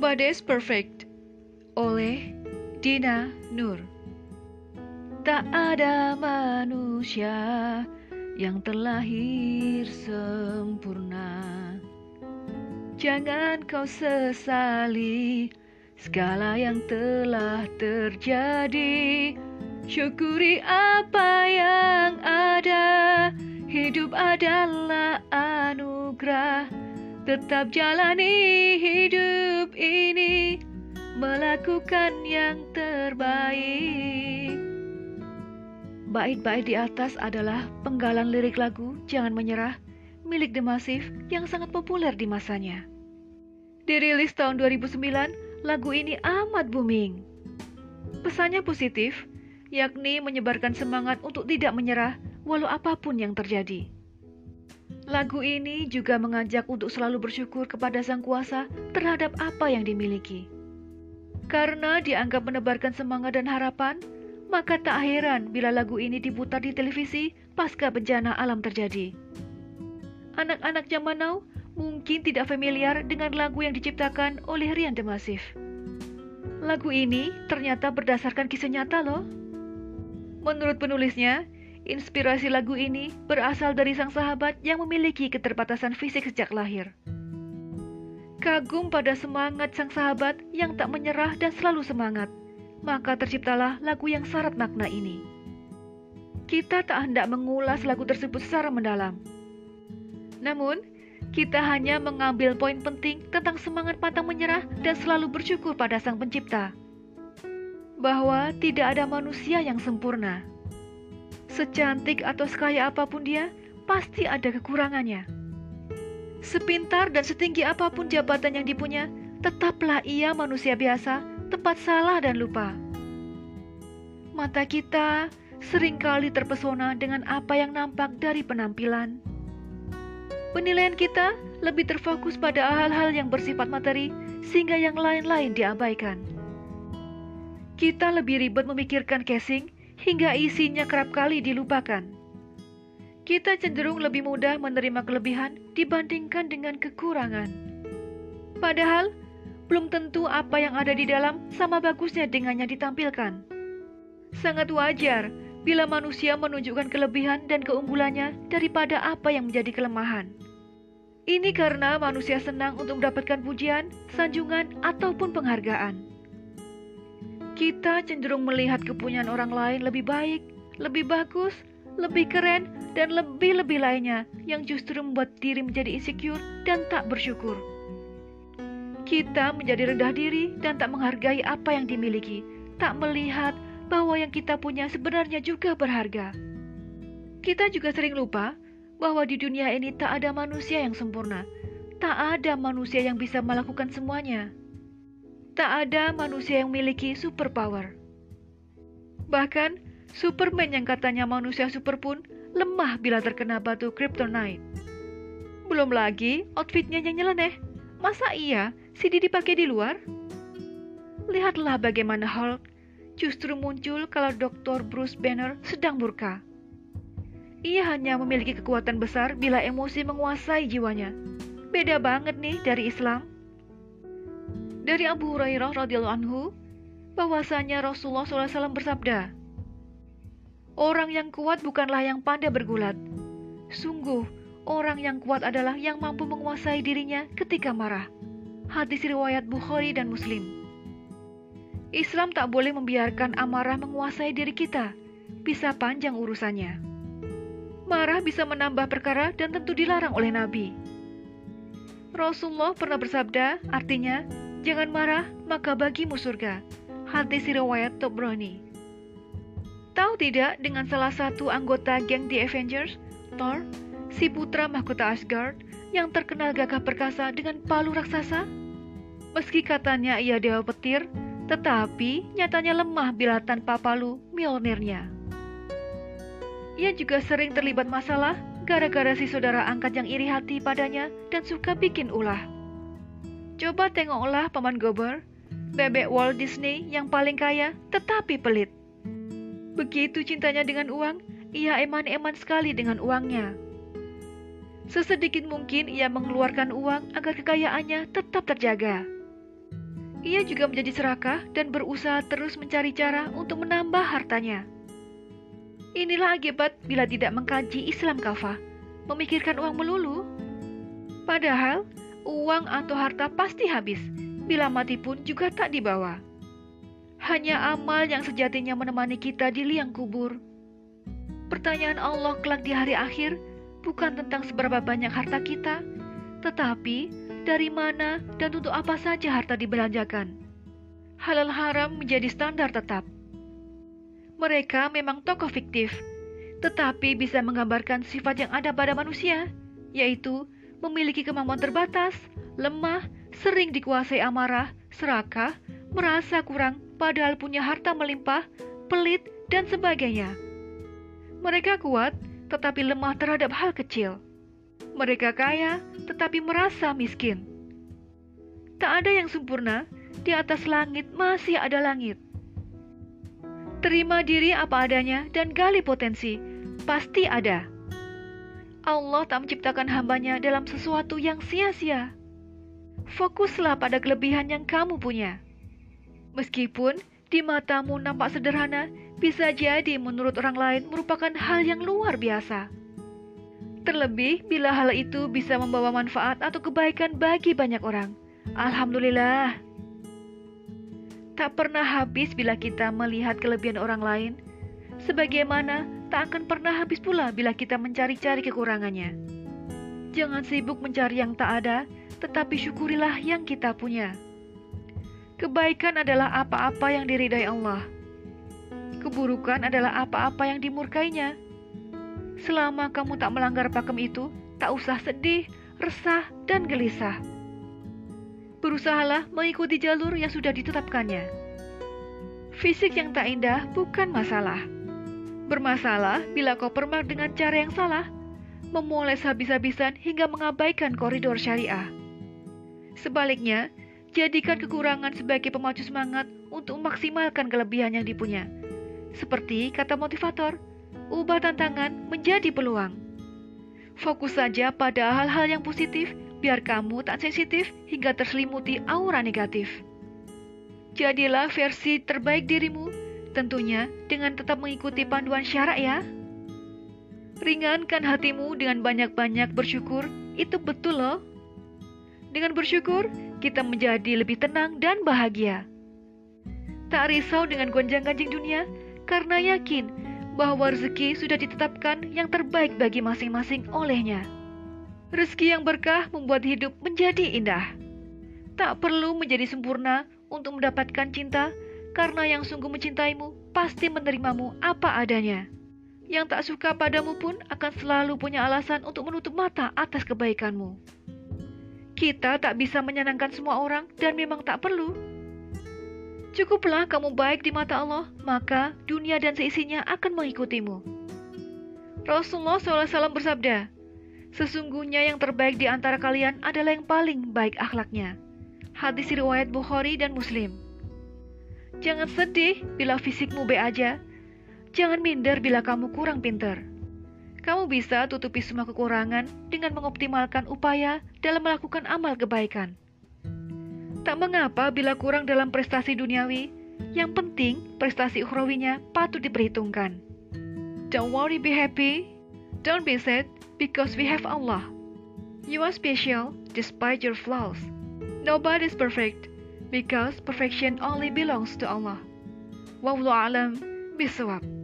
Nobody's Perfect. Oleh Dina Nur. Tak ada manusia yang terlahir sempurna. Jangan kau sesali segala yang telah terjadi. Syukuri apa yang ada. Hidup adalah anugerah Tetap jalani hidup ini Melakukan yang terbaik Bait-bait di atas adalah penggalan lirik lagu Jangan Menyerah milik The Massive yang sangat populer di masanya. Dirilis tahun 2009, lagu ini amat booming. Pesannya positif, yakni menyebarkan semangat untuk tidak menyerah walau apa pun yang terjadi. Lagu ini juga mengajak untuk selalu bersyukur kepada Sang Kuasa terhadap apa yang dimiliki. Karena dianggap menebarkan semangat dan harapan, maka tak heran bila lagu ini diputar di televisi pasca bencana alam terjadi. Anak-anak zaman now mungkin tidak familiar dengan lagu yang diciptakan oleh Rian Demasif. Lagu ini ternyata berdasarkan kisah nyata loh. Menurut penulisnya, Inspirasi lagu ini berasal dari sang sahabat yang memiliki keterbatasan fisik sejak lahir. Kagum pada semangat sang sahabat yang tak menyerah dan selalu semangat, maka terciptalah lagu yang syarat makna ini. Kita tak hendak mengulas lagu tersebut secara mendalam. Namun, kita hanya mengambil poin penting tentang semangat pantang menyerah dan selalu bersyukur pada Sang Pencipta. Bahwa tidak ada manusia yang sempurna Secantik atau sekaya apa pun dia, pasti ada kekurangannya. Sepintar dan setinggi apa pun jabatan yang dipunya, tetaplah ia manusia biasa, tepat salah dan lupa. Mata kita sering kali terpesona dengan apa yang nampak dari penampilan. Penilaian kita lebih terfokus pada hal-hal yang bersifat materi, sehingga yang lain-lain diabaikan. Kita lebih ribet memikirkan casing hingga isinya kerap kali dilupakan. Kita cenderung lebih mudah menerima kelebihan dibandingkan dengan kekurangan. Padahal, belum tentu apa yang ada di dalam sama bagusnya dengan yang ditampilkan. Sangat wajar bila manusia menunjukkan kelebihan dan keunggulannya daripada apa yang menjadi kelemahan. Ini karena manusia senang untuk mendapatkan pujian, sanjungan, ataupun penghargaan. Kita cenderung melihat kepunyaan orang lain lebih baik, lebih bagus, lebih keren, dan lebih-lebih lainnya yang justru membuat diri menjadi insecure dan tak bersyukur. Kita menjadi rendah diri dan tak menghargai apa yang dimiliki, tak melihat bahwa yang kita punya sebenarnya juga berharga. Kita juga sering lupa bahwa di dunia ini tak ada manusia yang sempurna, tak ada manusia yang bisa melakukan semuanya tak ada manusia yang memiliki superpower. Bahkan, Superman yang katanya manusia super pun lemah bila terkena batu kryptonite. Belum lagi outfitnya yang nyeleneh. Masa iya CD dipakai di luar? Lihatlah bagaimana Hulk justru muncul kalau Dr. Bruce Banner sedang murka. Ia hanya memiliki kekuatan besar bila emosi menguasai jiwanya. Beda banget nih dari Islam dari Abu Hurairah radhiyallahu anhu bahwasanya Rasulullah SAW bersabda, Orang yang kuat bukanlah yang pandai bergulat. Sungguh, orang yang kuat adalah yang mampu menguasai dirinya ketika marah. Hadis riwayat Bukhari dan Muslim. Islam tak boleh membiarkan amarah menguasai diri kita. Bisa panjang urusannya. Marah bisa menambah perkara dan tentu dilarang oleh Nabi. Rasulullah pernah bersabda, artinya, Jangan marah, maka bagimu surga. Hadis riwayat Tobroni. Tahu tidak dengan salah satu anggota geng The Avengers, Thor, si putra mahkota Asgard yang terkenal gagah perkasa dengan palu raksasa? Meski katanya ia dewa petir, tetapi nyatanya lemah bila tanpa palu Mjolnirnya. Ia juga sering terlibat masalah gara-gara si saudara angkat yang iri hati padanya dan suka bikin ulah. Coba tengoklah Paman Gober, bebek Walt Disney yang paling kaya tetapi pelit. Begitu cintanya dengan uang, ia eman-eman sekali dengan uangnya. Sesedikit mungkin ia mengeluarkan uang agar kekayaannya tetap terjaga. Ia juga menjadi serakah dan berusaha terus mencari cara untuk menambah hartanya. Inilah akibat bila tidak mengkaji Islam kafah, memikirkan uang melulu. Padahal, uang atau harta pasti habis, bila mati pun juga tak dibawa. Hanya amal yang sejatinya menemani kita di liang kubur. Pertanyaan Allah kelak di hari akhir bukan tentang seberapa banyak harta kita, tetapi dari mana dan untuk apa saja harta dibelanjakan. Halal haram menjadi standar tetap. Mereka memang tokoh fiktif, tetapi bisa menggambarkan sifat yang ada pada manusia, yaitu memiliki kemampuan terbatas, lemah, sering dikuasai amarah, serakah, merasa kurang padahal punya harta melimpah, pelit, dan sebagainya. Mereka kuat, tetapi lemah terhadap hal kecil. Mereka kaya, tetapi merasa miskin. Tak ada yang sempurna, di atas langit masih ada langit. Terima diri apa adanya dan gali potensi, pasti ada. Allah tak menciptakan hambanya dalam sesuatu yang sia-sia. Fokuslah pada kelebihan yang kamu punya. Meskipun di matamu nampak sederhana, bisa jadi menurut orang lain merupakan hal yang luar biasa. Terlebih bila hal itu bisa membawa manfaat atau kebaikan bagi banyak orang. Alhamdulillah. Tak pernah habis bila kita melihat kelebihan orang lain, sebagaimana tak akan pernah habis pula bila kita mencari-cari kekurangannya. Jangan sibuk mencari yang tak ada, tetapi syukurilah yang kita punya. Kebaikan adalah apa-apa yang diridai Allah. Keburukan adalah apa-apa yang dimurkainya. Selama kamu tak melanggar pakem itu, tak usah sedih, resah, dan gelisah. Berusahalah mengikuti jalur yang sudah ditetapkannya. Fisik yang tak indah bukan masalah. Bermasalah bila kau permak dengan cara yang salah, memoles habis-habisan hingga mengabaikan koridor syariah. Sebaliknya, jadikan kekurangan sebagai pemacu semangat untuk memaksimalkan kelebihan yang dipunya. Seperti kata motivator, ubah tantangan menjadi peluang. Fokus saja pada hal-hal yang positif, biar kamu tak sensitif hingga terselimuti aura negatif. Jadilah versi terbaik dirimu, tentunya dengan tetap mengikuti panduan syarak ya. Ringankan hatimu dengan banyak-banyak bersyukur, itu betul loh. Dengan bersyukur, kita menjadi lebih tenang dan bahagia. Tak risau dengan gonjang-ganjing dunia, karena yakin bahwa rezeki sudah ditetapkan yang terbaik bagi masing-masing olehnya. Rezeki yang berkah membuat hidup menjadi indah. Tak perlu menjadi sempurna untuk mendapatkan cinta, karena yang sungguh mencintaimu pasti menerimamu apa adanya. Yang tak suka padamu pun akan selalu punya alasan untuk menutup mata atas kebaikanmu. Kita tak bisa menyenangkan semua orang dan memang tak perlu. Cukuplah kamu baik di mata Allah, maka dunia dan seisinya akan mengikutimu. Rasulullah SAW bersabda, Sesungguhnya yang terbaik di antara kalian adalah yang paling baik akhlaknya. Hadis riwayat Bukhari dan Muslim. Jangan sedih bila fisikmu be aja. Jangan minder bila kamu kurang pinter. Kamu bisa tutupi semua kekurangan dengan mengoptimalkan upaya dalam melakukan amal kebaikan. Tak mengapa bila kurang dalam prestasi duniawi, yang penting prestasi ukhrawinya patut diperhitungkan. Don't worry, be happy. Don't be sad because we have Allah. You are special despite your flaws. Nobody is perfect because perfection only belongs to Allah. Wallahu alam bisawab.